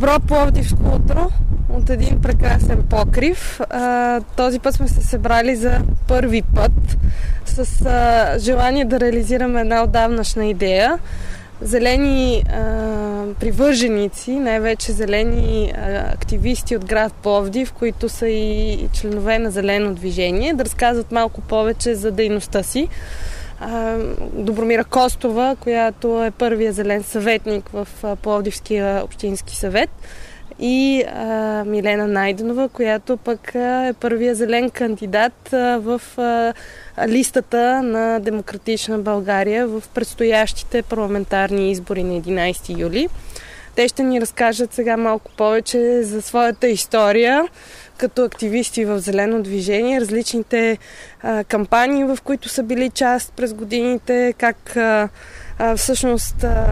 добро пловдивско утро от един прекрасен покрив. А, този път сме се събрали за първи път с а, желание да реализираме една отдавнашна идея. Зелени а, привърженици, най-вече зелени а, активисти от град Пловдив, които са и членове на Зелено движение, да разказват малко повече за дейността си. Добромира Костова, която е първия зелен съветник в Пловдивския общински съвет и Милена Найденова, която пък е първия зелен кандидат в листата на Демократична България в предстоящите парламентарни избори на 11 юли. Те ще ни разкажат сега малко повече за своята история, като активисти в Зелено движение, различните а, кампании, в които са били част през годините, как а, а, всъщност а,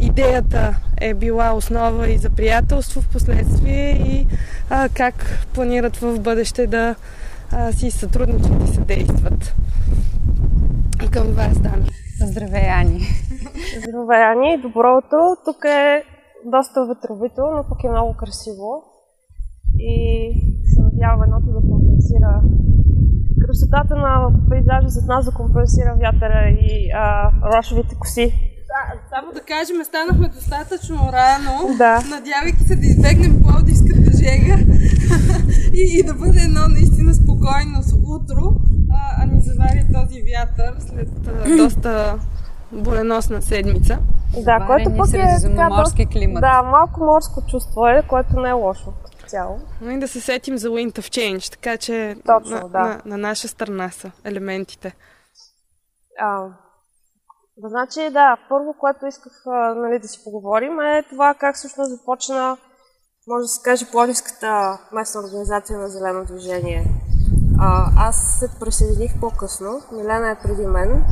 идеята е била основа и за приятелство в последствие и а, как планират в бъдеще да а, си сътрудничат и съдействат. Към вас, Дани. Здравей, Ани. Здравей, Ани. Добро утро. Тук е доста ветровито, но пък е много красиво. И се надявам едното да компенсира красотата на пейзажа зад нас да компенсира вятъра и а, рошовите коси. Да, само да кажем, станахме достатъчно рано, да. надявайки се да избегнем плодивската жега и, и да бъде едно наистина спокойно утро, а, а ни завари този вятър след а, доста боленосна седмица. Да, което пък е така, морски климат. Да, малко морско чувство е, което не е лошо цяло. И да се сетим за Wind of Change, така че Точно, на, да. на, на наша страна са елементите. А, да, значи, да, първо, което исках а, нали, да си поговорим е това как всъщност започна, може да се каже, Плодивската местна организация на Зелено движение. А, аз се присъединих по-късно, Милена е преди мен.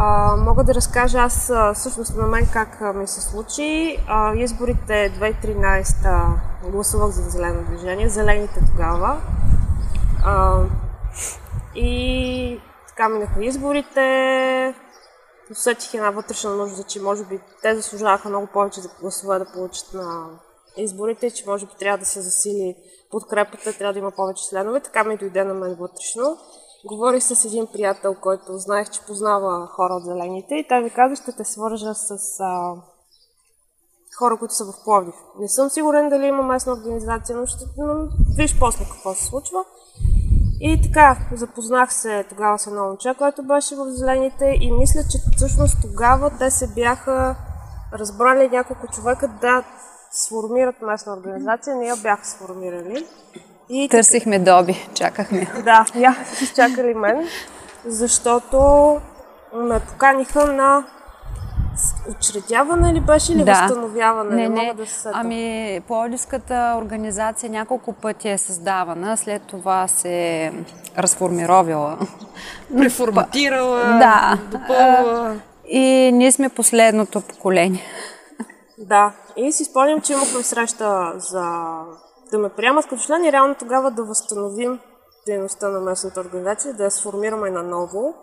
А, мога да разкажа аз всъщност на мен как ми се случи. А, изборите 2013 гласувах за Зелено движение, зелените тогава. А, и така минаха изборите. Усетих една вътрешна нужда, че може би те заслужаваха много повече за гласове да получат на изборите, че може би трябва да се засили подкрепата, трябва да има повече членове. Така ми дойде на мен вътрешно. Говорих с един приятел, който знаех, че познава хора от зелените и той ми каза, ще те свържа с а, хора, които са в Пловдив. Не съм сигурен дали има местна организация, но ще но виж после какво се случва. И така, запознах се тогава с едно момче, което беше в Зелените и мисля, че всъщност тогава те се бяха разбрали няколко човека да сформират местна организация, не я бяха сформирали. И Търсихме доби, чакахме. Да, бяха изчакали мен, защото ме поканиха на учредяване ли беше или да. възстановяване? Не, не. Да се ами, Пловдивската организация няколко пъти е създавана, след това се разформировала. Преформатирала, да. допълва. И ние сме последното поколение. Да, и си спомням, че имахме среща за да ме приемат като член и реално тогава да възстановим дейността на местната организация, да я сформираме наново.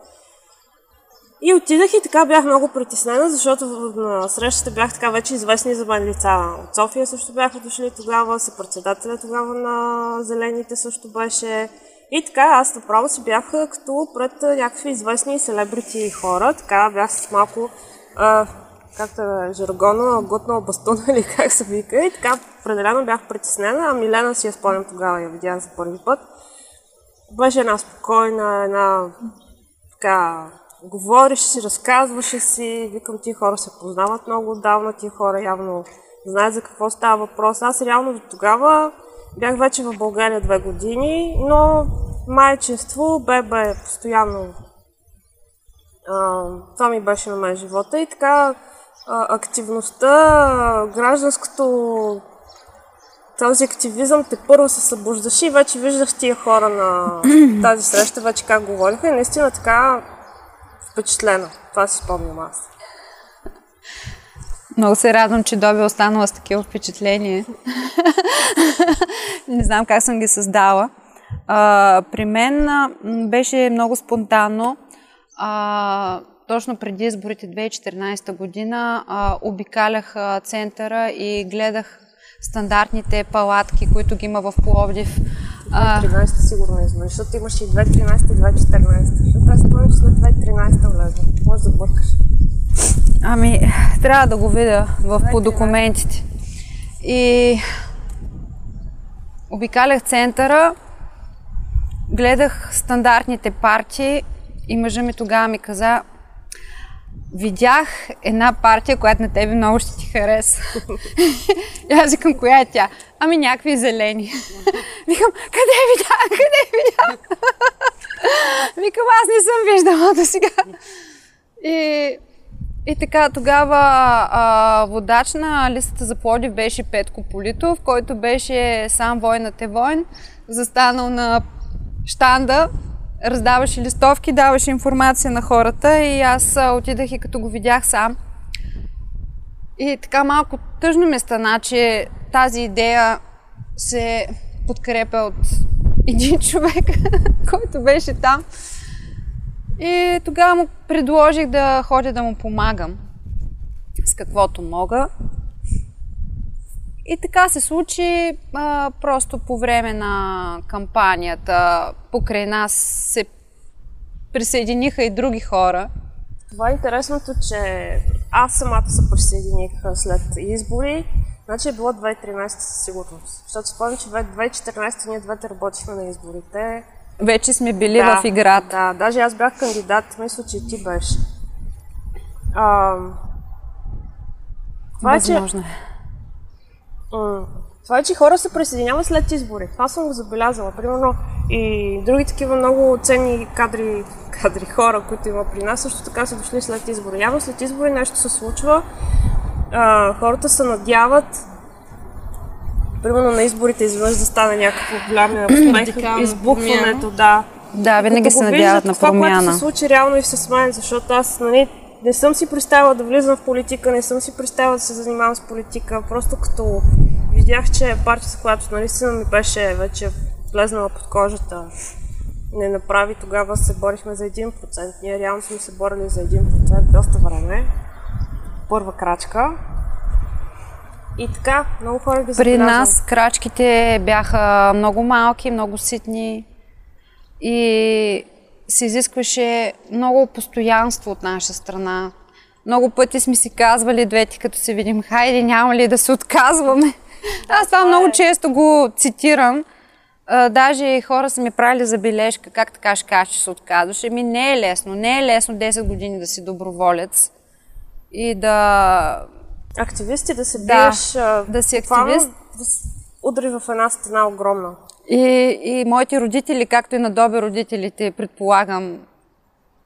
И отидах и така бях много притеснена, защото на срещата бях така вече известни за мен лица. От София също бяха дошли тогава, съпредседателя тогава на Зелените също беше. И така аз направо си бях като пред някакви известни селебрити хора. Така бях с малко както е жаргона, готнал бастуна или как се вика. И така, определено бях притеснена, а Милена си я спомням тогава, я видях за първи път. Беше една спокойна, една така, говореше си, разказваше си, викам, тия хора се познават много отдавна, тия хора явно знаят за какво става въпрос. Аз реално до тогава бях вече в България две години, но майчинство, бебе, постоянно а, това ми беше на мен живота и така активността, гражданското този активизъм те първо се събуждаш и вече виждаш тия хора на тази среща, вече как говориха и наистина така впечатлена. Това си спомням аз. Много се радвам, че Доби е останала с такива впечатления. Не знам как съм ги създала. А, при мен беше много спонтанно. А, точно преди изборите 2014 година а, обикалях а, центъра и гледах стандартните палатки, които ги има в Пловдив. 2013 сигурно е измън, защото имаше и 2013 и 2014. Защото аз спомням, че на 2013 влезна. Може да бъркаш. Ами, трябва да го видя в, по документите. И обикалях центъра, гледах стандартните партии и мъжа ми тогава ми каза, видях една партия, която на тебе много ще ти хареса. и аз викам, коя е тя? Ами някакви зелени. викам, къде видя? Къде видя? викам, аз не съм виждала до сега. И, и така, тогава а, водач на листата за Плодив беше Петко Политов, който беше сам войнат е войн, застанал на штанда раздаваше листовки, даваше информация на хората и аз отидах и като го видях сам. И така малко тъжно ми стана, че тази идея се подкрепя от един човек, който беше там. И тогава му предложих да ходя да му помагам с каквото мога. И така се случи а, просто по време на кампанията. Покрай нас се присъединиха и други хора. Това е интересното, че аз самата се присъединих след избори. Значи е било 2013 със сигурност. Защото спомням, че 2014 ние двете работихме на изборите. Вече сме били да, в играта. Да, даже аз бях кандидат, мисля, че ти беше. А, това Възможно е. Че това е, че хора се присъединяват след избори. Това съм го забелязала. Примерно и други такива много ценни кадри, кадри хора, които има при нас, също така са дошли след избори. Явно след избори нещо се случва. А, хората се надяват примерно на изборите изведнъж да стане някакво популярно избухването, да. Да, винаги се надяват на промяна. Това, което се случи реално и с мен, защото аз нали, не съм си представила да влизам в политика, не съм си представила да се занимавам с политика. Просто като видях, че партията, която наистина ми беше вече влезнала под кожата, не направи, тогава се борихме за 1%. Ние реално сме се борили за 1% доста време. Първа крачка. И така, много хора ги При нас крачките бяха много малки, много ситни и се изискваше много постоянство от наша страна. Много пъти сме си казвали двете, като се видим, хайде, няма ли да се отказваме. Аз това много често го цитирам. А, даже хора са ми правили забележка, как така ще кажеш, че се отказваш. Еми не е лесно. Не е лесно 10 години да си доброволец и да... Активисти да се биеш... Да, да си активист. Да удри в една стена огромна. И, и моите родители, както и на доби родителите, предполагам,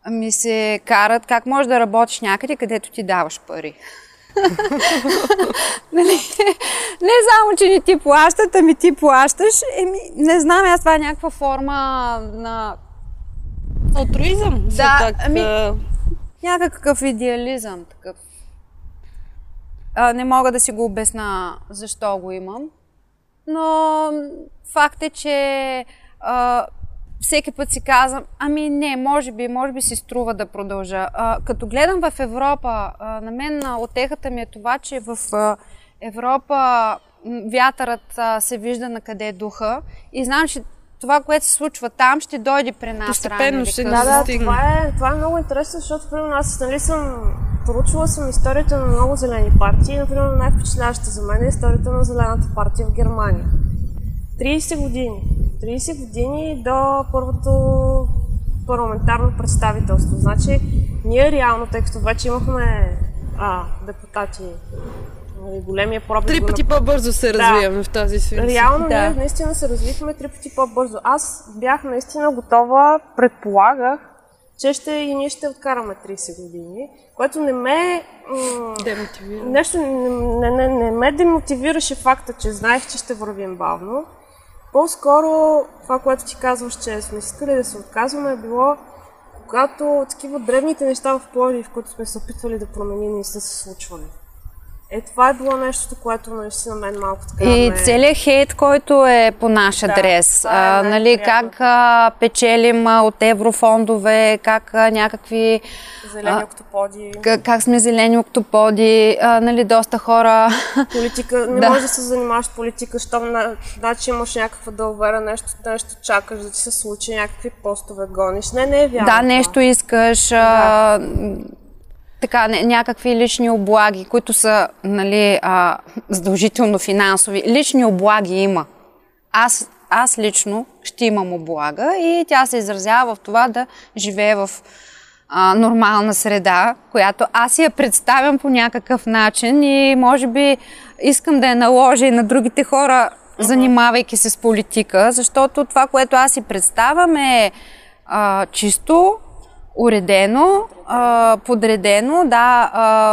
ми се карат как можеш да работиш някъде, където ти даваш пари. нали? Не само, че не ти плащат, ами ти плащаш. Еми, не знам, аз това е някаква форма на... Алтруизъм? Да, так, ами, някакъв идеализъм такъв. А, не мога да си го обясна защо го имам но факт е, че а, всеки път си казвам, ами не, може би, може би си струва да продължа. А, като гледам в Европа, а, на мен отехата ми е това, че в а, Европа вятърът а, се вижда на къде е духа и знам, че това, което се случва там, ще дойде при нас. Постепенно ще да, да, това е, това е много интересно, защото примерно аз нали съм поручвала съм историята на много зелени партии. Например, най-впечатляваща за мен е историята на Зелената партия в Германия. 30 години. 30 години до първото парламентарно представителство. Значи, ние реално, тъй като вече имахме а, депутати големия пробив. Три пъти на... по-бързо се развиваме да. в тази сфера. Реално да. ние наистина се развихме три пъти по-бързо. Аз бях наистина готова, предполагах, че ще и ние ще откараме 30 години, което не ме... М- демотивира. Нещо не, не, не, не ме демотивираше факта, че знаех, че ще вървим бавно. По-скоро това, което ти казваш, че сме искали да се отказваме, е било когато такива древните неща в Пловдив, в които сме се опитвали да променим, не са се случвали. Е, това е било нещо, което наистина мен малко така И ме... целият хейт, който е по наш адрес, това е а, нали, най-приятно. как а, печелим а, от еврофондове, как а, някакви, Зелени октоподи. как, как сме зелени октоподи, а, нали, доста хора. Политика, не Да. можеш да се занимаваш с политика, щом на, значи имаш някаква дълбера, нещо, нещо чакаш да ти се случи, някакви постове гониш. Не, не е вярно. да, нещо искаш, а, така, някакви лични облаги, които са нали, а, задължително финансови. Лични облаги има. Аз, аз лично ще имам облага и тя се изразява в това да живее в а, нормална среда, която аз я представям по някакъв начин и може би искам да я наложа и на другите хора, занимавайки се с политика, защото това, което аз си представям е а, чисто, уредено, подредено, да,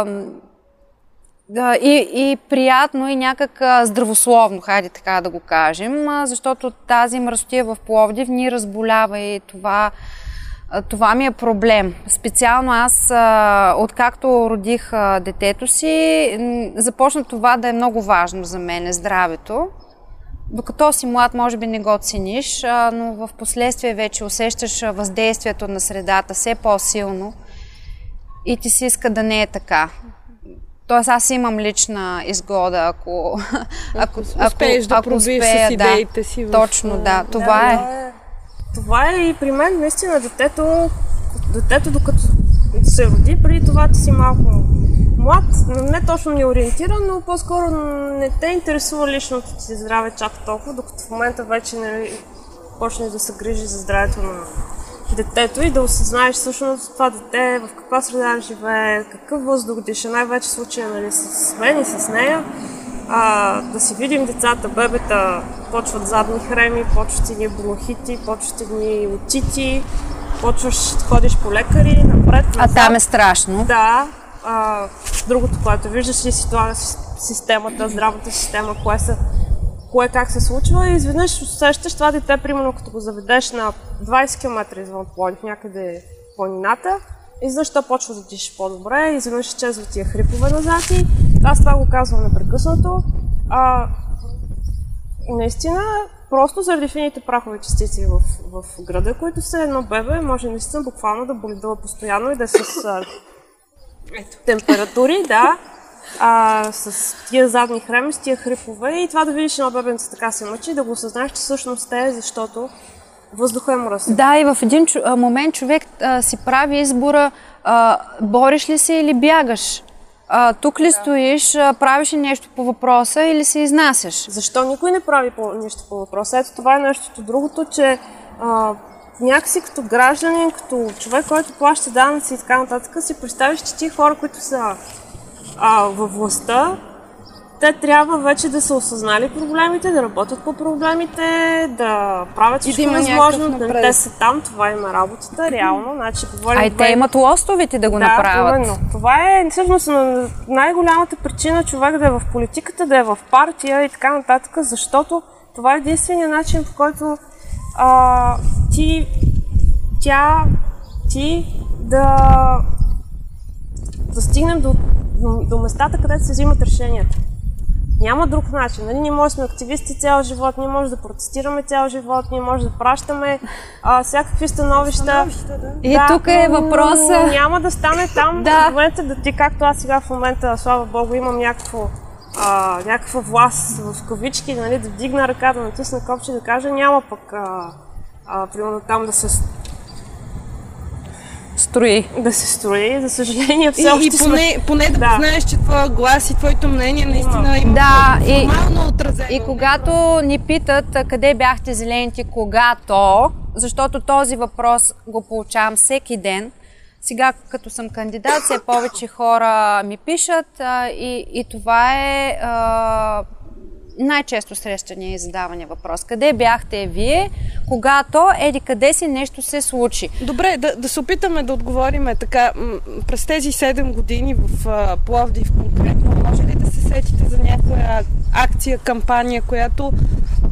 и, и приятно и някак здравословно, хайде така да го кажем, защото тази мръсотия в Пловдив ни разболява и това, това ми е проблем. Специално аз, откакто родих детето си, започна това да е много важно за мен, здравето. Докато си млад, може би не го цениш, но в последствие вече усещаш въздействието на средата все по-силно и ти се иска да не е така. Тоест аз имам лична изгода, ако, ако, Успееш да ако пробиеш успея, с идеите си. в- Точно, да. Това е. Това е. Това е и при мен, наистина, детето, детето докато се роди, преди това ти си малко млад, не точно не ориентиран, но по-скоро не те интересува личното ти здраве чак толкова, докато в момента вече нали, почнеш да се грижи за здравето на детето и да осъзнаеш всъщност това дете в каква среда живее, какъв въздух диша, най-вече случая нали, с мен и с нея. А, да си видим децата, бебета, почват задни хреми, почват едни бронхити, почват едни отити, почваш ходиш по лекари, напред, А там е страшно. Да, а, другото, което виждаш ли си това системата, здравната система, кое, са, кое как се случва и изведнъж усещаш това дете, примерно като го заведеш на 20 км извън Плодив, някъде планината, и защо почва да дишаш по-добре, изведнъж изчезват тия хрипове назад и аз това го казвам непрекъснато. А, наистина, просто заради фините прахови частици в, в града, които са едно бебе, може наистина буквално да боледува постоянно и да е с а, температури, да, а, с тия задни хреми, с тия хрипове и това да видиш едно бебенце така се мъчи, да го осъзнаеш, че всъщност е, защото въздуха е мръсен. Да, и в един момент човек а, си прави избора а, бориш ли се или бягаш. А, тук ли стоиш, а, правиш ли нещо по въпроса или се изнасяш? Защо никой не прави по, нищо по въпроса? Ето това е нещото. Другото, че а, някакси като гражданин, като човек, който плаща данъци и така нататък, си представиш, че ти хора, които са а, във властта, те трябва вече да са осъзнали проблемите, да работят по проблемите, да правят да всичко има възможно. напредък. те са там, това има работата, реално. Значи, говорим А и те две- имат лостовите да го да, направят. Именно. Това е всъщност на- най-голямата причина човек да е в политиката, да е в партия и така нататък, защото това е единствения начин, по който а, ти, тя, ти да, да стигнем до, до, до местата, където се взимат решенията. Няма друг начин. Нали? Ние може да сме активисти цял живот, ние може да протестираме цял живот, ние може да пращаме а, всякакви становища. И тук е но въпроса. Няма да стане там Да. в момента да ти, както аз сега в момента, слава Богу, имам някакво, а, някаква власт в кавички, нали, да вдигна ръка, да натисна копче, да кажа, няма пък а, а, примерно там да се, Строи. да се строи. За съжаление, все И, още и сме... поне, поне да, Да. знаеш, че твоя глас и твоето мнение наистина има Да, и, отразено. и когато ни питат къде бяхте зелените, когато, защото този въпрос го получавам всеки ден, сега като съм кандидат, все повече хора ми пишат а, и, и това е а, най-често срещания и задавания въпрос. Къде бяхте вие, когато еди къде си нещо се случи? Добре, да, да се опитаме да отговориме така. През тези 7 години в а, Пловдив конкретно, може ли да се сетите за някоя акция, кампания, която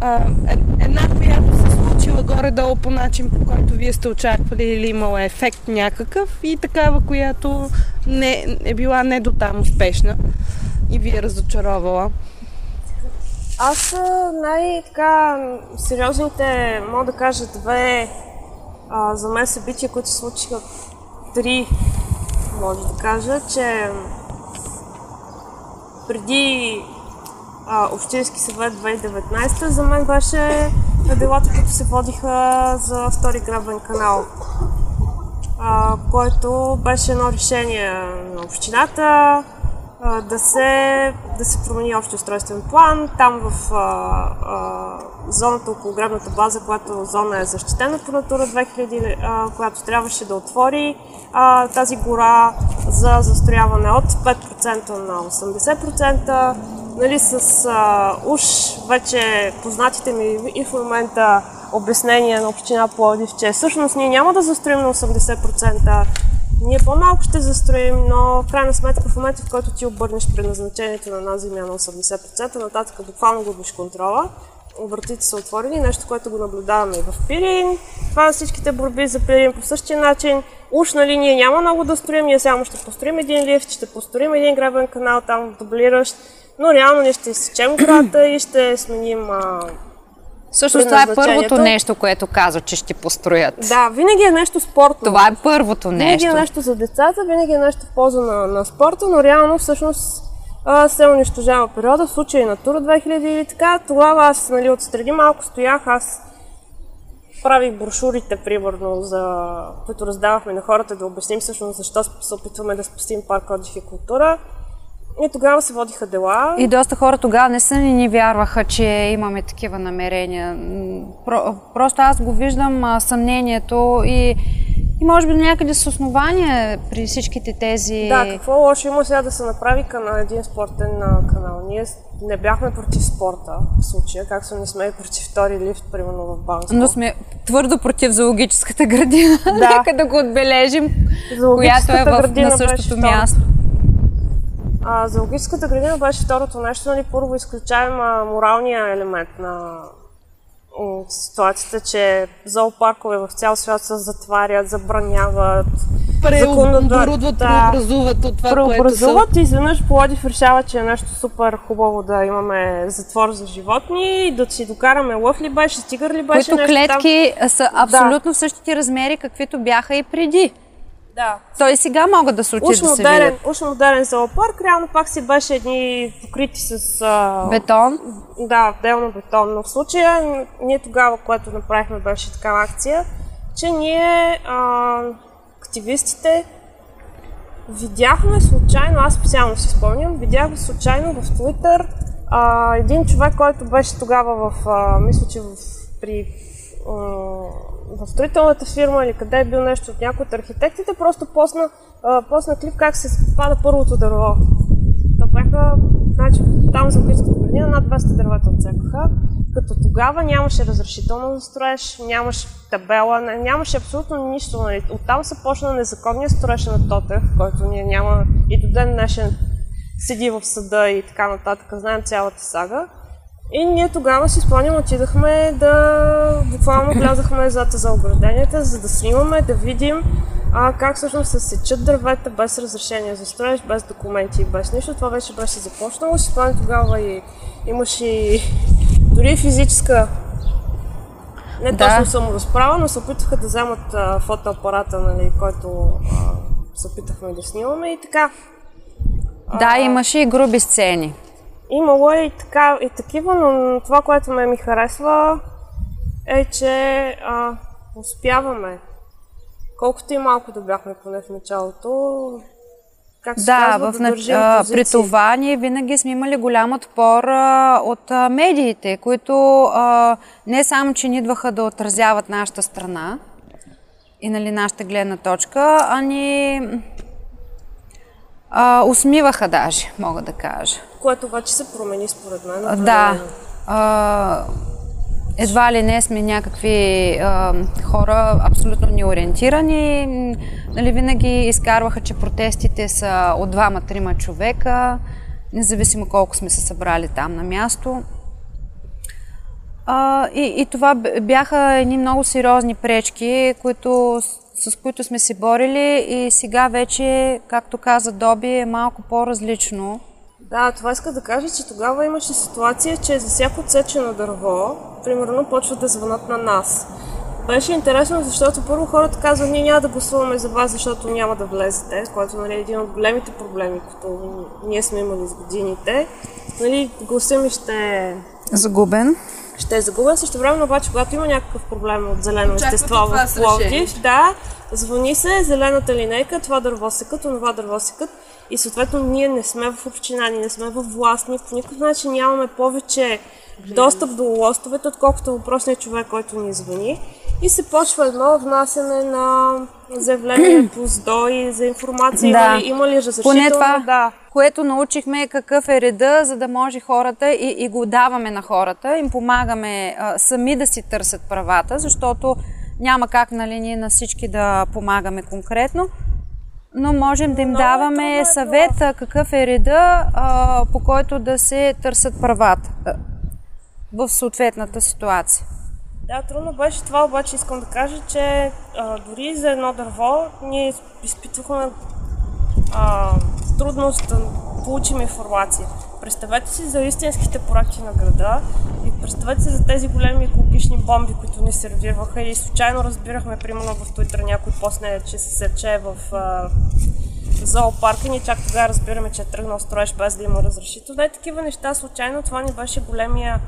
а, е, една, която се случила горе-долу по начин, по който вие сте очаквали или имала ефект някакъв и такава, която не, е била не до там успешна. и ви е разочаровала? Аз най-така сериозните, мога да кажа, две а, за мен събития, които се случиха три, може да кажа, че преди а, Общински съвет 2019 за мен беше делата, които се водиха за втори грабен канал, а, който беше едно решение на общината, да се, да се промени общия устройствен план. Там в а, а, зоната около гребната база, която зона е защитена по Натура 2000, а, която трябваше да отвори а, тази гора за застрояване от 5% на 80%. Нали, с а, уж вече познатите ми и в момента обяснения на община Пловдив, че всъщност ние няма да застроим на 80%, ние по-малко ще застроим, но в крайна сметка в момента, в който ти обърнеш предназначението на една земя на 80%, нататък буквално губиш контрола. Обратите са отворени, нещо, което го наблюдаваме и в Пирин. Това на всичките борби за Пирин по същия начин. Уж, нали, ние няма много да строим, ние само ще построим един лифт, ще построим един гребен канал там дублиращ, но реално ние ще изсечем гората и ще сменим а, Всъщност това е първото нещо, което казва, че ще построят. Да, винаги е нещо спортно. Това е първото нещо. Винаги е нещо за децата, винаги е нещо в полза на, на спорта, но реално всъщност а, се унищожава периода. В случай на Тура 2000 или така, тогава аз нали, отстрани малко стоях, аз правих брошурите, примерно, за които раздавахме на хората, да обясним всъщност защо се опитваме да спасим парк отдих и култура. И тогава се водиха дела. И доста хора тогава не са ни ни вярваха, че имаме такива намерения. Про, просто аз го виждам а, съмнението и, и може би някъде с основание при всичките тези... Да, какво лошо има сега да се направи на един спортен канал? Ние не бяхме против спорта в случая, както не сме и против втори лифт, примерно в Банско. Но сме твърдо против зоологическата градина. Да. Нека да го отбележим, която е в, на същото място. А, зоологическата градина беше второто нещо, нали, първо изключаем а, моралния елемент на ситуацията, че зоопаркове в цял свят се затварят, забраняват, преоборудват, да, преобразуват от това, преобразуват което са... и изведнъж Плодив решава, че е нещо супер хубаво да имаме затвор за животни, да си докараме лъв ли беше, стигър ли беше Които нещо клетки там. са абсолютно да. в същите размери, каквито бяха и преди. Да. Той и сега могат да се учат да се видят. Уж модерен зоопарк, реално пак си беше едни покрити с... А... Бетон? Да, отделно бетон. Но в случая, ние тогава, което направихме, беше такава акция, че ние, а, активистите, видяхме случайно, аз специално си спомням, видяхме случайно в а, един човек, който беше тогава в, а, мисля, че в, при в строителната фирма или къде е бил нещо от някой от архитектите, просто посна, посна клип как се пада първото дърво. То бяха, значи, там за близката градина над 200 дървета отсекаха, като тогава нямаше разрешително за строеж, нямаше табела, нямаше абсолютно нищо. Нали. Оттам се почна незаконния строеж на Тотев, който ние няма и до ден днешен седи в съда и така нататък. Знаем цялата сага. И ние тогава си спомням, отидахме да буквално влязахме зад за огражденията, за да снимаме, да видим а, как всъщност се сечат дървета без разрешение за строеж, без документи, без нищо. Това вече беше започнало. Си спомням тогава и имаше и дори физическа не да. точно саморазправа, но се опитваха да вземат а, фотоапарата, нали, който а, се опитахме да снимаме и така. Да, а, имаше и груби сцени. Имало е и, така, и такива, но това, което ме ми харесва е, че а, успяваме. Колкото и малко да бяхме поне в началото, как се да, казва, в, да държим а, при това ние винаги сме имали голям отпор а, от а, медиите, които а, не само, че ни идваха да отразяват нашата страна и нали, нашата гледна точка, а ни а, усмиваха даже, мога да кажа. Което обаче се промени според мен. Да. А, едва ли не сме някакви а, хора абсолютно неориентирани. Нали, винаги изкарваха, че протестите са от двама-трима човека, независимо колко сме се събрали там на място. А, и, и това бяха едни много сериозни пречки, които с които сме се борили и сега вече, както каза Доби, е малко по-различно. Да, това иска да кажа, че тогава имаше ситуация, че за всяко отсечено дърво, примерно, почват да звънат на нас. Беше интересно, защото първо хората казват, ние няма да гласуваме за вас, защото няма да влезете, което нали, е един от големите проблеми, които ние сме имали с годините. Нали, гласа ми ще е Загубен. ще е загубен. Също време, обаче, когато има някакъв проблем от зелено естество това в Пловдив, да, звъни се, зелената линейка, това дърво секат, онова дърво секат. И съответно ние не сме в община, ние не сме в власт, ние по никакъв начин нямаме повече достъп до лостовете, отколкото въпросният човек, който ни звъни. И се почва едно внасяне на заявление по СДОИ за информация, Да. има ли, има ли разрешително. Поне това, Да. което научихме е какъв е реда, за да може хората и, и го даваме на хората, им помагаме а, сами да си търсят правата, защото няма как нали, ние на всички да помагаме конкретно, но можем да им Много даваме е съвет какъв е реда, а, по който да се търсят правата в съответната ситуация. Да, трудно беше това, обаче искам да кажа, че а, дори за едно дърво ние изпитвахме а, трудност да получим информация. Представете си за истинските проекти на града и представете си за тези големи екологични бомби, които ни сервираха и случайно разбирахме, примерно в Туитър някой посне, че се сече в а, зоопарка и ние чак тогава разбираме, че е тръгнал строеж без да има разрешително. Да, такива неща случайно. Това ни беше големия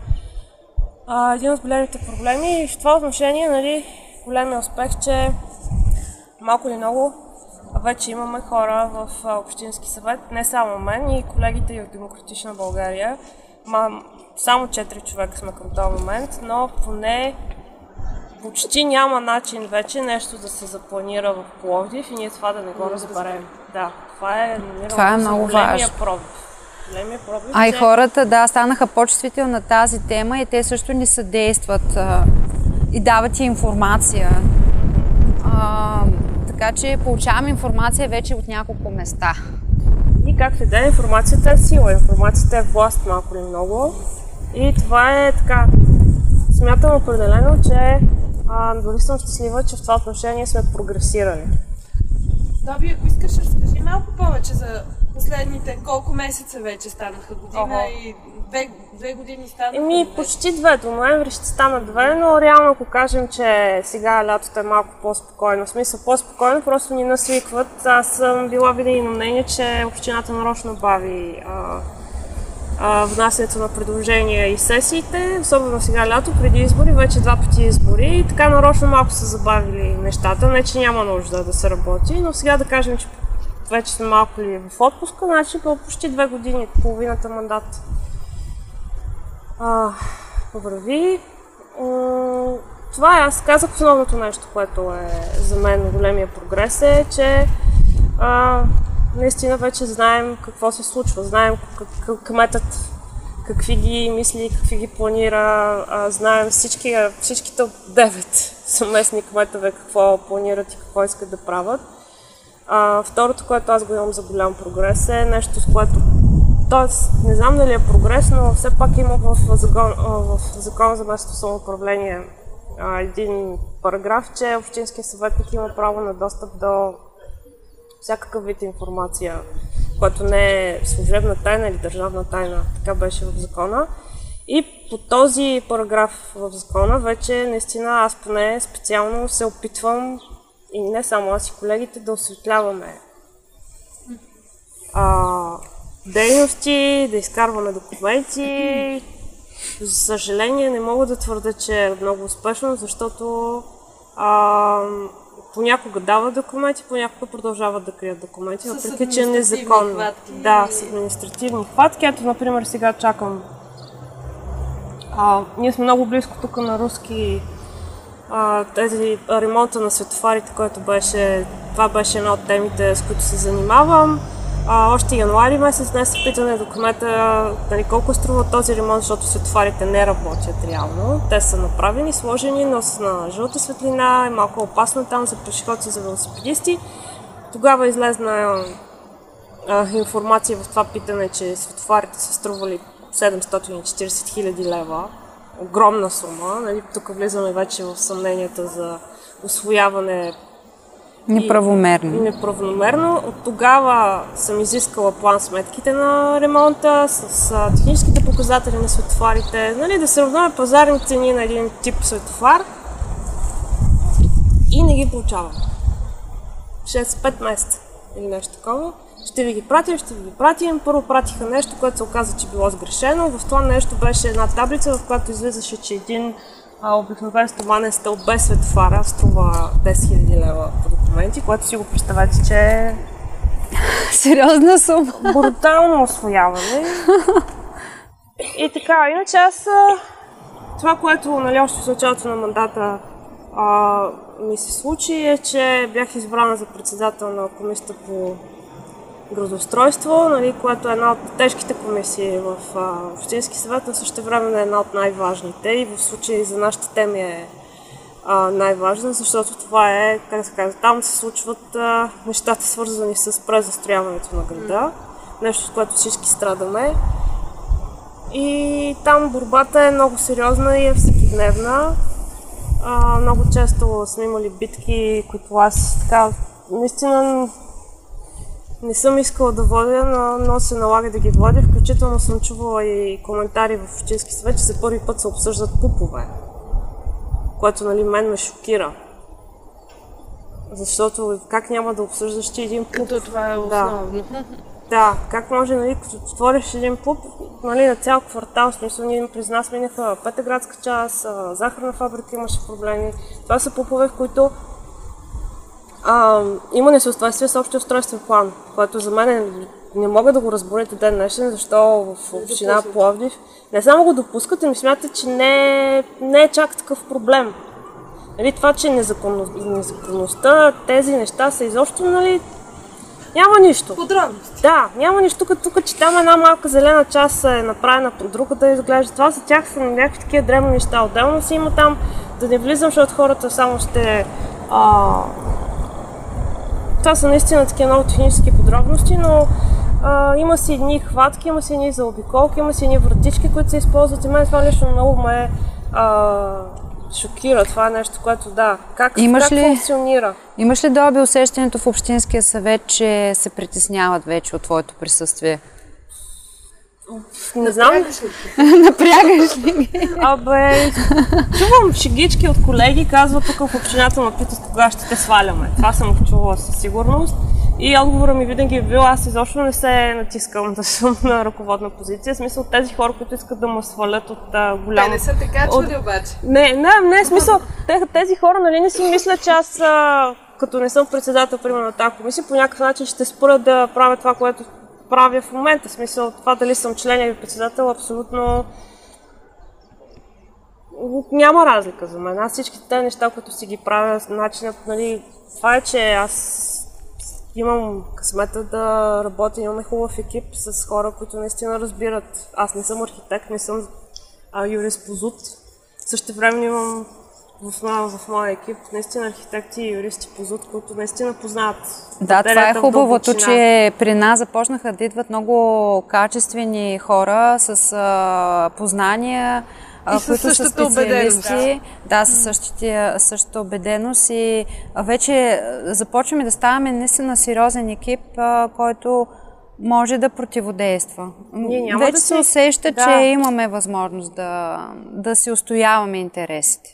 а, един от големите проблеми и в това отношение, нали, големия успех, че малко или много вече имаме хора в Общински съвет, не само мен и колегите и от Демократична България. Ма, само 4 човека сме към този момент, но поне почти няма начин вече нещо да се запланира в Пловдив и ние това да не го разберем. Да, това е, Това е много важно. пробив. Пробив, А и че- хората, да, станаха по-чувствителни на тази тема и те също ни съдействат а, и дават и информация. А, така че получавам информация вече от няколко места. И както и да е, информацията е сила, информацията е власт малко или много. И това е така. Смятам определено, че а, дори съм щастлива, че в това отношение сме прогресирали. Доби, ако искаш, разкажи малко повече за последните колко месеца вече станаха година Ого. и две, две години станаха. Еми, две. почти две. До ноември ще стана две, но реално ако кажем, че сега лятото е малко по-спокойно, в смисъл по-спокойно, просто ни насвикват. Аз съм била винаги на мнение, че общината нарочно бави а, а, внасянето на предложения и сесиите, особено сега лято, преди избори, вече два пъти избори и така нарочно малко са забавили нещата. Не, че няма нужда да се работи, но сега да кажем, че вече сме малко ли в отпуска, значи по почти две години, половината мандат а, върви. Това е, аз казах основното нещо, което е за мен големия прогрес е, че а, наистина вече знаем какво се случва, знаем как, кметът какви ги мисли, какви ги планира, а, знаем всички, всичките от 9 съместни кметове какво планират и какво искат да правят. А, второто, което аз го имам за голям прогрес е нещо, с което Тоест, не знам дали е прогрес, но все пак има в закон, в закон за местно самоуправление един параграф, че Общинския съветник има право на достъп до всякакъв вид информация, която не е служебна тайна или държавна тайна. Така беше в закона. И по този параграф в закона вече наистина аз поне специално се опитвам и не само аз и колегите да осветляваме дейности, да изкарваме документи. За съжаление не мога да твърда, че е много успешно, защото а, понякога дават документи, понякога продължават да крият документи, въпреки че е незаконно. хватки. Да, с административни хватки. Ето, например, сега чакам. А, ние сме много близко тук на руски а, тези ремонта на светофарите, който беше, това беше една от темите, с които се занимавам. А, още януари месец днес питане до кмета нали, колко струва този ремонт, защото светофарите не работят реално. Те са направени, сложени, но са на жълта светлина, е малко опасно там за пешеходци, за велосипедисти. Тогава излезна а, информация в това питане, че светофарите са стрували 740 хиляди лева. Огромна сума. Нали? Тук влизаме вече в съмненията за освояване Неправомерно. неправомерно. От тогава съм изискала план сметките на ремонта с а, техническите показатели на светофарите, нали, да сравняваме пазарни цени на един тип светофар и не ги получавам. 6-5 месеца или нещо такова. Ще ви ги пратим, ще ви ги пратим. Първо пратиха нещо, което се оказа, че било сгрешено. В това нещо беше една таблица, в която излизаше, че един а, обикновен стоманен стълб без светофара струва 10 000 лева документи, което си го представете, че е Сериозна сума. брутално освояване. И така, иначе аз това, което нали, още в началото на мандата а, ми се случи е, че бях избрана за председател на комисията по градоустройство, нали, което е една от тежките комисии в а, Общински съвет, но също време е една от най-важните и в случай за нашите теми е най-важна, защото това е, как се казва, там се случват а, нещата свързани с презастрояването на града, нещо с което всички страдаме. И там борбата е много сериозна и е всекидневна. А, много често сме имали битки, които аз така наистина не съм искала да водя, но, но се налага да ги водя. Включително съм чувала и коментари в Общински съвет, че за първи път се обсъждат пупове. Което нали, мен ме шокира. Защото как няма да обсъждаш ти един пуп? Като това е основно. Да, как може, нали, като отвориш един пуп, нали, на цял квартал, смисъл, ние през нас минаха Петъградска част, захарна фабрика имаше проблеми. Това са пупове, в които а, има несъответствие с общия устройствен план, което за мен е, не мога да го разборя до ден днешен, защо в община Пловдив не само го допускат, ами смятат, че не, е- не е чак такъв проблем. Нали, това, че незаконно, незаконността, тези неща са изобщо, нали, няма нищо. Подробности. Да, няма нищо, тук, тук, че там една малка зелена част е направена по друга да изглежда. Това за тях са някакви такива древни неща. Отделно си има там, да не влизам, защото хората само ще... А... Това са наистина такива много технически подробности, но а, има си едни хватки, има си едни заобиколки, има си едни вратички, които се използват и мен това лично много ме а, шокира. Това е нещо, което да. Как, Имаш как ли- функционира? Имаш ли доби усещането в Общинския съвет, че се притесняват вече от твоето присъствие? Не знам. Напрягаш ли ги? Абе, чувам шегички от колеги, казват тук в общината ме питат кога ще те сваляме. Това съм чувала със сигурност. И отговорът ми винаги е бил, аз изобщо не се натискам да съм на ръководна позиция. В смисъл тези хора, които искат да ме свалят от а, Те голямо... не са така чули обаче. Не, не, не, смисъл, те, тези хора, нали, не си мисля, че аз, а, като не съм председател, примерно, на тази комисия, по някакъв начин ще спра да правя това, което правя в момента. В смисъл, това дали съм член или председател, абсолютно няма разлика за мен. Аз всички тези неща, които си ги правя, начинът, нали, това е, че аз имам късмета да работя, имаме хубав екип с хора, които наистина разбират. Аз не съм архитект, не съм а, юриспозут. Също време имам в, моя, в моя екип наистина архитекти и юристи по ЗУД, които наистина познават Да, това е хубавото, че при нас започнаха да идват много качествени хора с а, познания, И със същата убеденост. специалисти. Да, със същите, същата убеденост и вече започваме да ставаме наистина сериозен екип, който може да противодейства. Ние няма вече да се усеща, да. че имаме възможност да, да си устояваме интересите.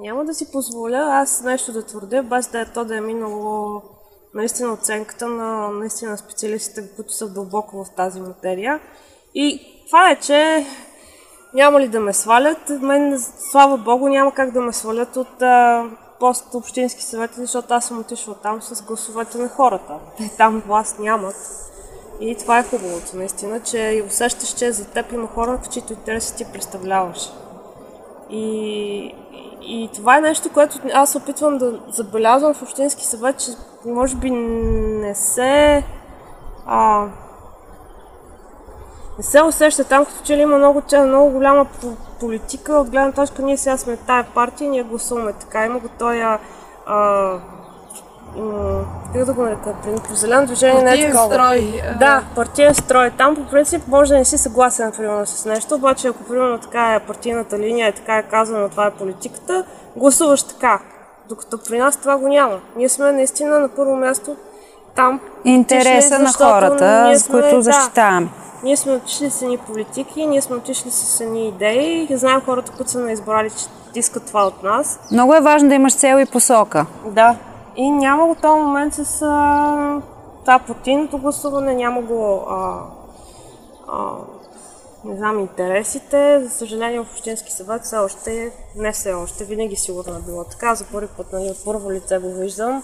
Няма да си позволя аз нещо да твърдя, без да е то да е минало наистина оценката на наистина специалистите, които са дълбоко в тази материя. И това е, че няма ли да ме свалят. Мен, слава богу, няма как да ме свалят от а, пост общински съвети, защото аз съм отишла там с гласовете на хората. Те там власт нямат. И това е хубавото, наистина, че усещаш, че за теб има хора, в чието интереси ти представляваш. И, и това е нещо, което аз опитвам да забелязвам в Общински съвет, че може би не се а, не се усеща там, като че ли има много, много голяма по- политика от гледна точка ние сега сме тая партия, ние гласуваме така. Има го този как да го нарека, зелено движение не е такова. строй. Да, партиен строй. Там по принцип може да не си съгласен, примерно, с нещо, обаче ако примерно така е партийната линия, е така е казано, това е политиката, гласуваш така. Докато при нас това го няма. Ние сме наистина на първо място там. Интереса отишли, на хората, ние с сме- които да, защитаваме. ние сме отишли с едни политики, ние сме отишли с едни идеи и знаем хората, които са избрали, че искат това от нас. Много е важно да имаш цел и посока. Да. И няма го този момент с а, това партийното гласуване, няма го а, а, не знам, интересите. За съжаление в Общински съвет все още, не все още, винаги сигурно е било така. За първи път, нали, от първо лице го виждам.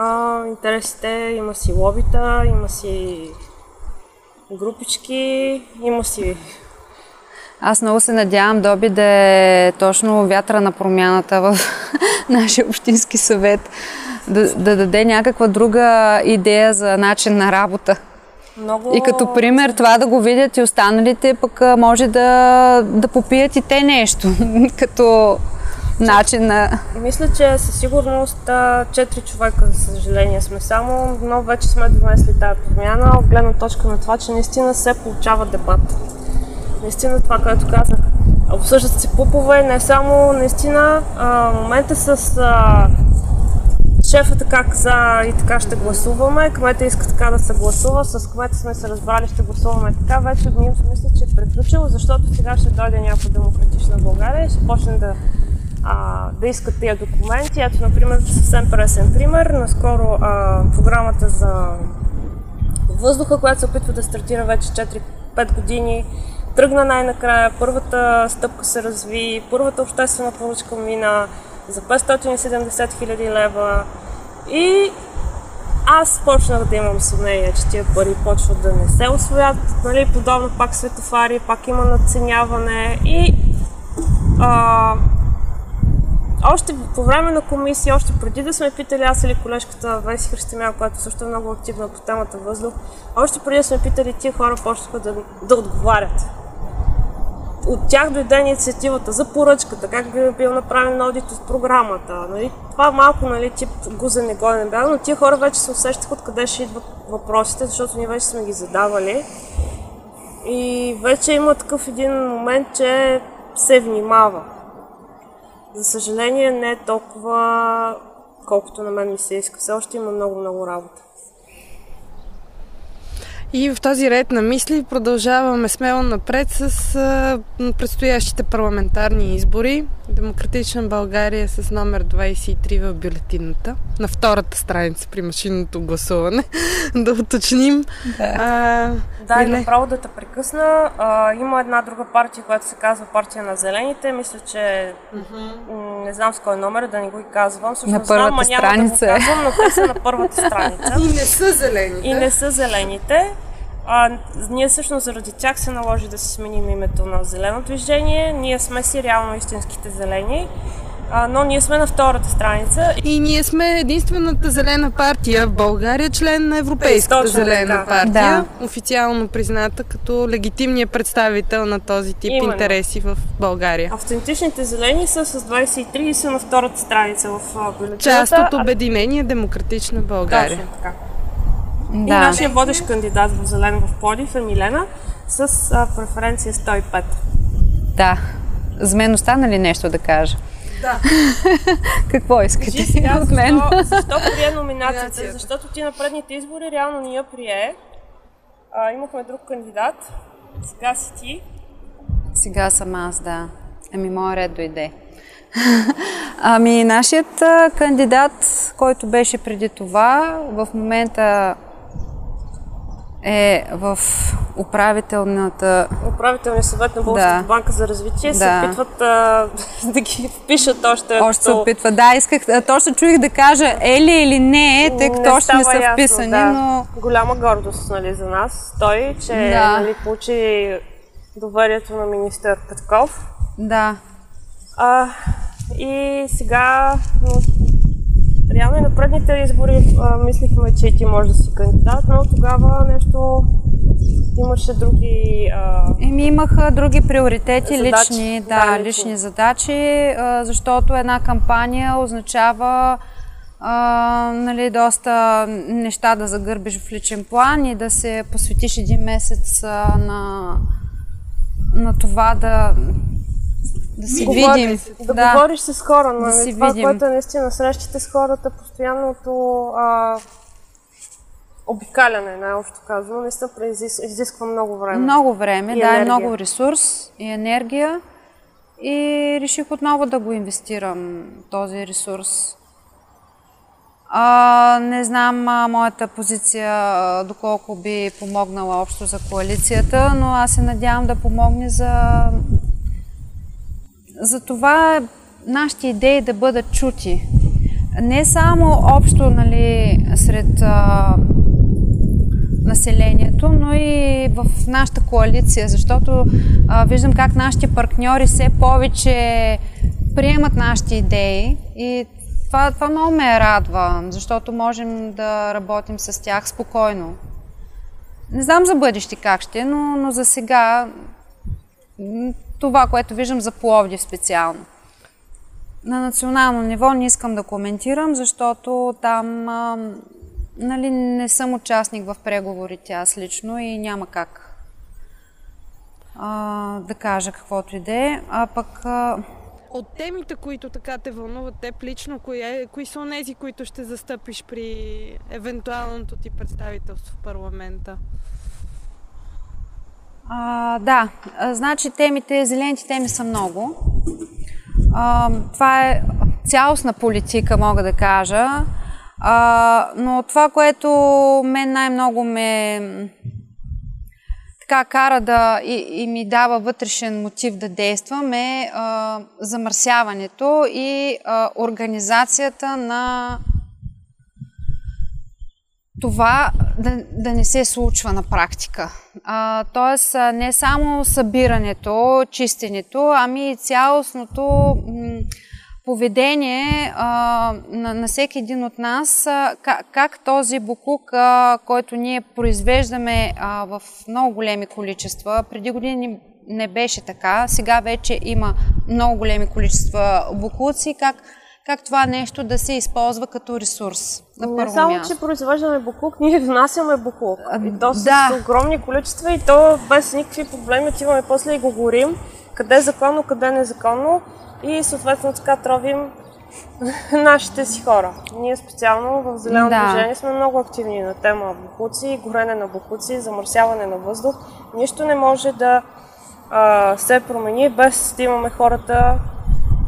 А, интересите, има си лобита, има си групички, има си Аз много се надявам Доби да е точно вятъра на промяната в нашия общински съвет. Да, да даде някаква друга идея за начин на работа. много... И като пример това да го видят и останалите, пък може да, да попият и те нещо. като начин на... Мисля, че със сигурност а, четири човека, за съжаление, сме само, но вече сме донесли тази промяна от гледна точка на това, че наистина се получава дебат. Наистина това, което казах. Обсъждат се пупове, не само наистина а, момента с а, шефата как за и така ще гласуваме, кмета иска така да се гласува, с кмета сме се разбрали, ще гласуваме така, вече ми мисля, че е приключило, защото сега ще дойде някаква демократична България и ще почне да а, да искат тия документи. Ето, например, съвсем пресен пример. Наскоро а, програмата за въздуха, която се опитва да стартира вече 4-5 години, тръгна най-накрая. Първата стъпка се разви, първата обществена поръчка мина за 570 хиляди лева и аз почнах да имам съмнение, че тия пари почват да не се освоят. Нали, подобно пак светофари, пак има надценяване и а, още по време на комисия, още преди да сме питали аз или колежката Веси Христимян, която също е много активна по темата въздух, още преди да сме питали, тия хора почнаха да, да отговарят. От тях дойде инициативата за поръчката, как би бил направен аудит от програмата. Нали? Това малко нали, тип гузен негоден бяга, но тия хора вече се усещаха откъде ще идват въпросите, защото ние вече сме ги задавали. И вече има такъв един момент, че се внимава. За съжаление не е толкова, колкото на мен ми се иска. Все още има много-много работа. И в този ред на мисли продължаваме смело напред с предстоящите парламентарни избори. Демократична България с номер 23 в бюлетината. На втората страница при машинното гласуване. да уточним. Да. А, Да, и направо да те прекъсна. А, има една друга партия, която се казва партия на зелените. Мисля, че м, не знам с кой номер, да не го и казвам. Всъщност На първата знам, ма няма страница да е. го казвам, но те са на първата страница. и не са зелени. и не са зелените. А, ние всъщност заради тях се наложи да си сменим името на зелено движение. Ние сме си реално истинските зелени. А, но ние сме на втората страница. И ние сме единствената зелена партия в България, член на Европейската Точно зелена така. партия, официално призната като легитимният представител на този тип Именно. интереси в България. Автентичните зелени са с 23 и са на втората страница в бюлетината. Част от Обединение Демократична България. Точно така. И Да. нашия водещ кандидат в Зелен в Плодив е Милена с а, преференция 105. да. За мен остана ли нещо да кажа? Да. Какво искате Кажи сега, от мен? защо, защо прие номинацията? Защото ти на предните избори реално ни я прие. А, имахме друг кандидат. Сега си ти. Сега съм аз, да. Ами, моя ред дойде. ами, нашият кандидат, който беше преди това, в момента е в управителната... Управителния съвет на Българската Да. банка за развитие се Да. опитват а, да ги впишат още. Още се като- опитва. Да, исках, точно чуих да кажа е ли или не е, тъй като още не са ясно, вписани, да. но... Голяма гордост нали, за нас. Той, че Да. нали, получи доверието на министър Петков. Да. А, и сега, реално и на предните избори а, мислихме, че ти можеш да си кандидат, но тогава нещо имаше други... А, Еми имаха други приоритети, Задачи. лични, Да, да, лични. лични задачи, а, защото една кампания означава а, нали, доста неща да загърбиш в личен план и да се посветиш един месец а, на, на това да Да си видим. Да, Да. говориш с хора, но Да си това, видим. което е наистина срещите с хората, постоянното а, обикаляне, най-общо казано, наистина изисква много време. Много време, И да, е енергия. много ресурс и енергия. И реших отново да го инвестирам този ресурс. А, не знам а, моята позиция а, доколко би помогнала общо за коалицията, но аз се надявам да помогне за, за това нашите идеи да бъдат чути. Не само общо нали, сред а, населението, но и в нашата коалиция, защото а, виждам как нашите партньори все повече приемат нашите идеи и това, това много ме радва, защото можем да работим с тях спокойно. Не знам за бъдеще как ще, но, но за сега това, което виждам за Пловдив специално. На национално ниво не искам да коментирам, защото там а, нали, не съм участник в преговорите аз лично и няма как а, да кажа каквото и да е. А пък а, От темите, които така те вълнуват теб лично, кои, е, кои са онези, които ще застъпиш при евентуалното ти представителство в парламента? А, да, значи темите, зелените теми са много. А, това е цялостна политика, мога да кажа. А, но това, което мен най-много ме така кара да и, и ми дава вътрешен мотив да действам е а, замърсяването и а, организацията на това да, да не се случва на практика. А, тоест, не само събирането, чистенето, ами и цялостното м, поведение а, на, на всеки един от нас, а, как, как този буклук, а, който ние произвеждаме а, в много големи количества, преди години не беше така, сега вече има много големи количества буклуци, как, как това нещо да се използва като ресурс на Не първо само, място. че произвеждаме буклук, ние внасяме буклук. А, И то с да. огромни количества и то без никакви проблеми отиваме после и го горим. Къде е законно, къде е незаконно. И съответно така тровим нашите си хора. Ние специално в Зелено Да. движение сме много активни на тема буклуци, горене на буклуци, замърсяване на въздух. Нищо не може да а, се промени без да имаме хората,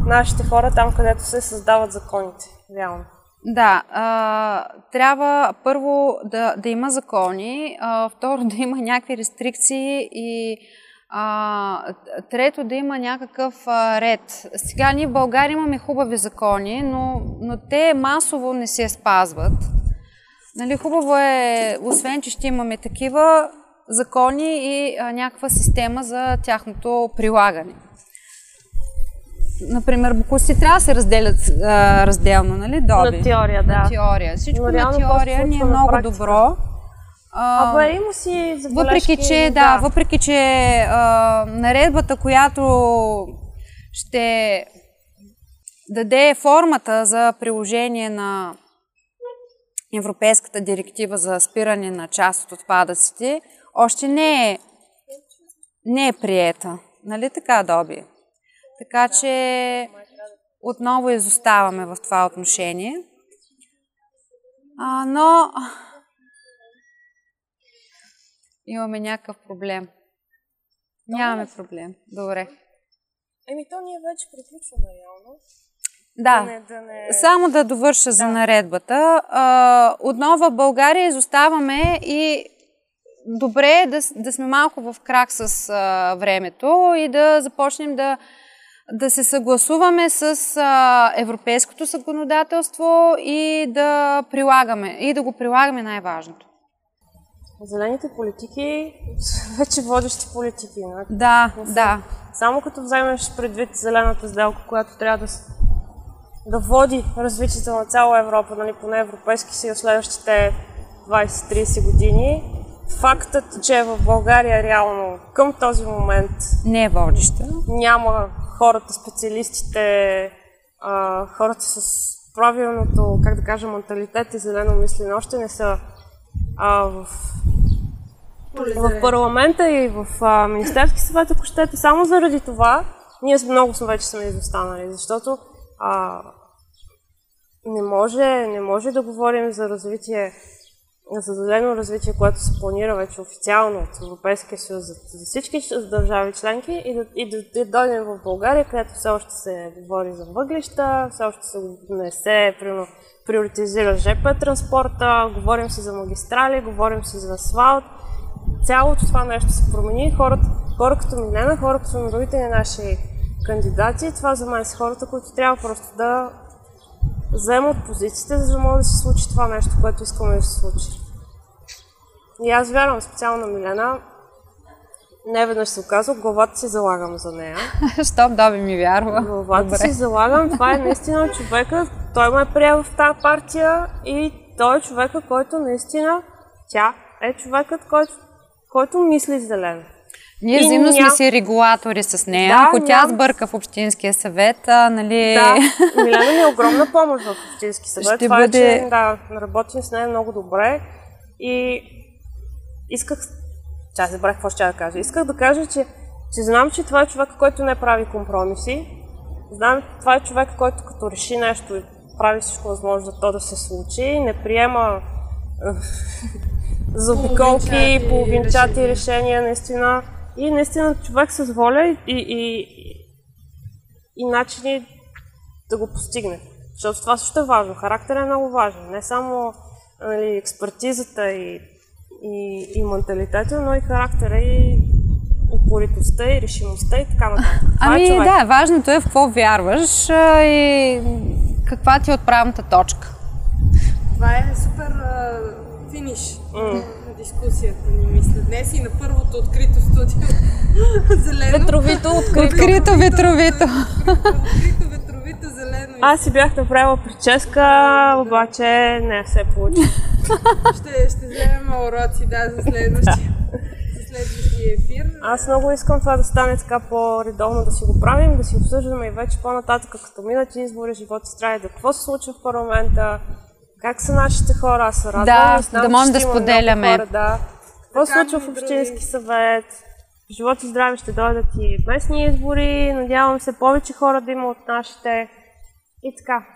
нашите хора там, където се създават законите. Реално. Да, а, трябва първо да, да има закони, а, второ да има някакви рестрикции и а, трето да има някакъв а, ред. Сега ние в България имаме хубави закони, но, но те масово не се спазват. Нали, хубаво е, освен че ще имаме такива закони и а, някаква система за тяхното прилагане. Например, букуци трябва да се разделят а, разделно, нали? Доби. На теория, да. На теория. Всичко Но на теория ни е много добро. А, Абе, има си забележки. въпреки, че, да, въпреки, че а, наредбата, която ще даде формата за приложение на Европейската директива за спиране на част от отпадъците, още не е, не е приета. Нали така, Доби? Така че отново изоставаме в това отношение. А, но имаме някакъв проблем. Нямаме проблем. Добре. Еми, то ние вече приключваме реално. Да. Не, да не... Само да довърша за наредбата. А, отново в България изоставаме и добре е да, да сме малко в крак с а, времето и да започнем да, да се съгласуваме с а, европейското законодателство и да прилагаме, и да го прилагаме най-важното. Зелените политики са вече водещи политики. нали? Да, да. Само като вземеш предвид зелената сделка, която трябва да, да води развитието на цяла Европа, нали, поне Европейски съюз следващите 20-30 години, фактът, че в България реално към този момент Не е водеща. няма хората, специалистите, а, хората с правилното, как да кажа, менталитет и зелено мислене още не са а, в, в парламента и в а, Министерски съвет, ако щете. Само заради това ние много сме вече сме изостанали, защото а, не, може, не може да говорим за развитие, за зелено развитие, което се планира вече официално от Европейския съюз за, за всички държави членки и да, и да, да дойдем в България, където все още се говори за въглища, все още се не се примерно, приоритизира ЖП транспорта, говорим си за магистрали, говорим си за асфалт. Цялото това нещо се промени. Хората, хора като Милена, хора като другите наши кандидати, това за мен са хората, които трябва просто да вземат позициите, за да може да се случи това нещо, което искаме да се случи. И аз вярвам специално на Милена. Не веднъж се оказва, главата си залагам за нея. Щом да би ми вярва. Главата Добре. си залагам. Това е наистина човека, той ме е приел в тази партия и той е човека, който наистина, тя е човекът, който, който мисли зелено. Ние взаимно сме си регулатори с нея. Да, Ако тя ням... сбърка в Общинския съвет, а, нали... Да, Милена ми е огромна помощ в Общински съвет. Ще Това бъде... е, че да, работим с нея много добре и исках... Ча, забрах какво ще да кажа. Исках да кажа, че, че знам, че това е човек, който не прави компромиси. Знам, че това е човек, който като реши нещо прави всичко възможно за то да се случи. Не приема заобиколки, половинчати решения, наистина и наистина човек с воля и, и, и начини да го постигне. Защото това също е важно. Характер е много важен. Не само нали, експертизата и, и, и менталитета, но и характера и упоритостта и решимостта и така нататък. Е ами е да, важното е в какво вярваш и каква ти е отправната точка. Това е супер финиш mm. Дискусията ни, мисля. Днес и на първото открито студио. зелено. Ветровито, открито. Открито, ветровито. Открито, ветровито, зелено. Аз си бях направила прическа, обаче не се получи. ще, ще вземем уроци, да, за следващия. следващия ефир. Аз много искам това да стане така по-редовно, да си го правим, да си обсъждаме и вече по-нататък, като минат избори, живот и страда, какво се случва в парламента, как са нашите хора? Аз се радвам. Да, знам, да можем да споделяме. Хора, да. Какво се случва в Общински съвет? Живот и здраве ще дойдат и местни избори. Надявам се повече хора да има от нашите. И така.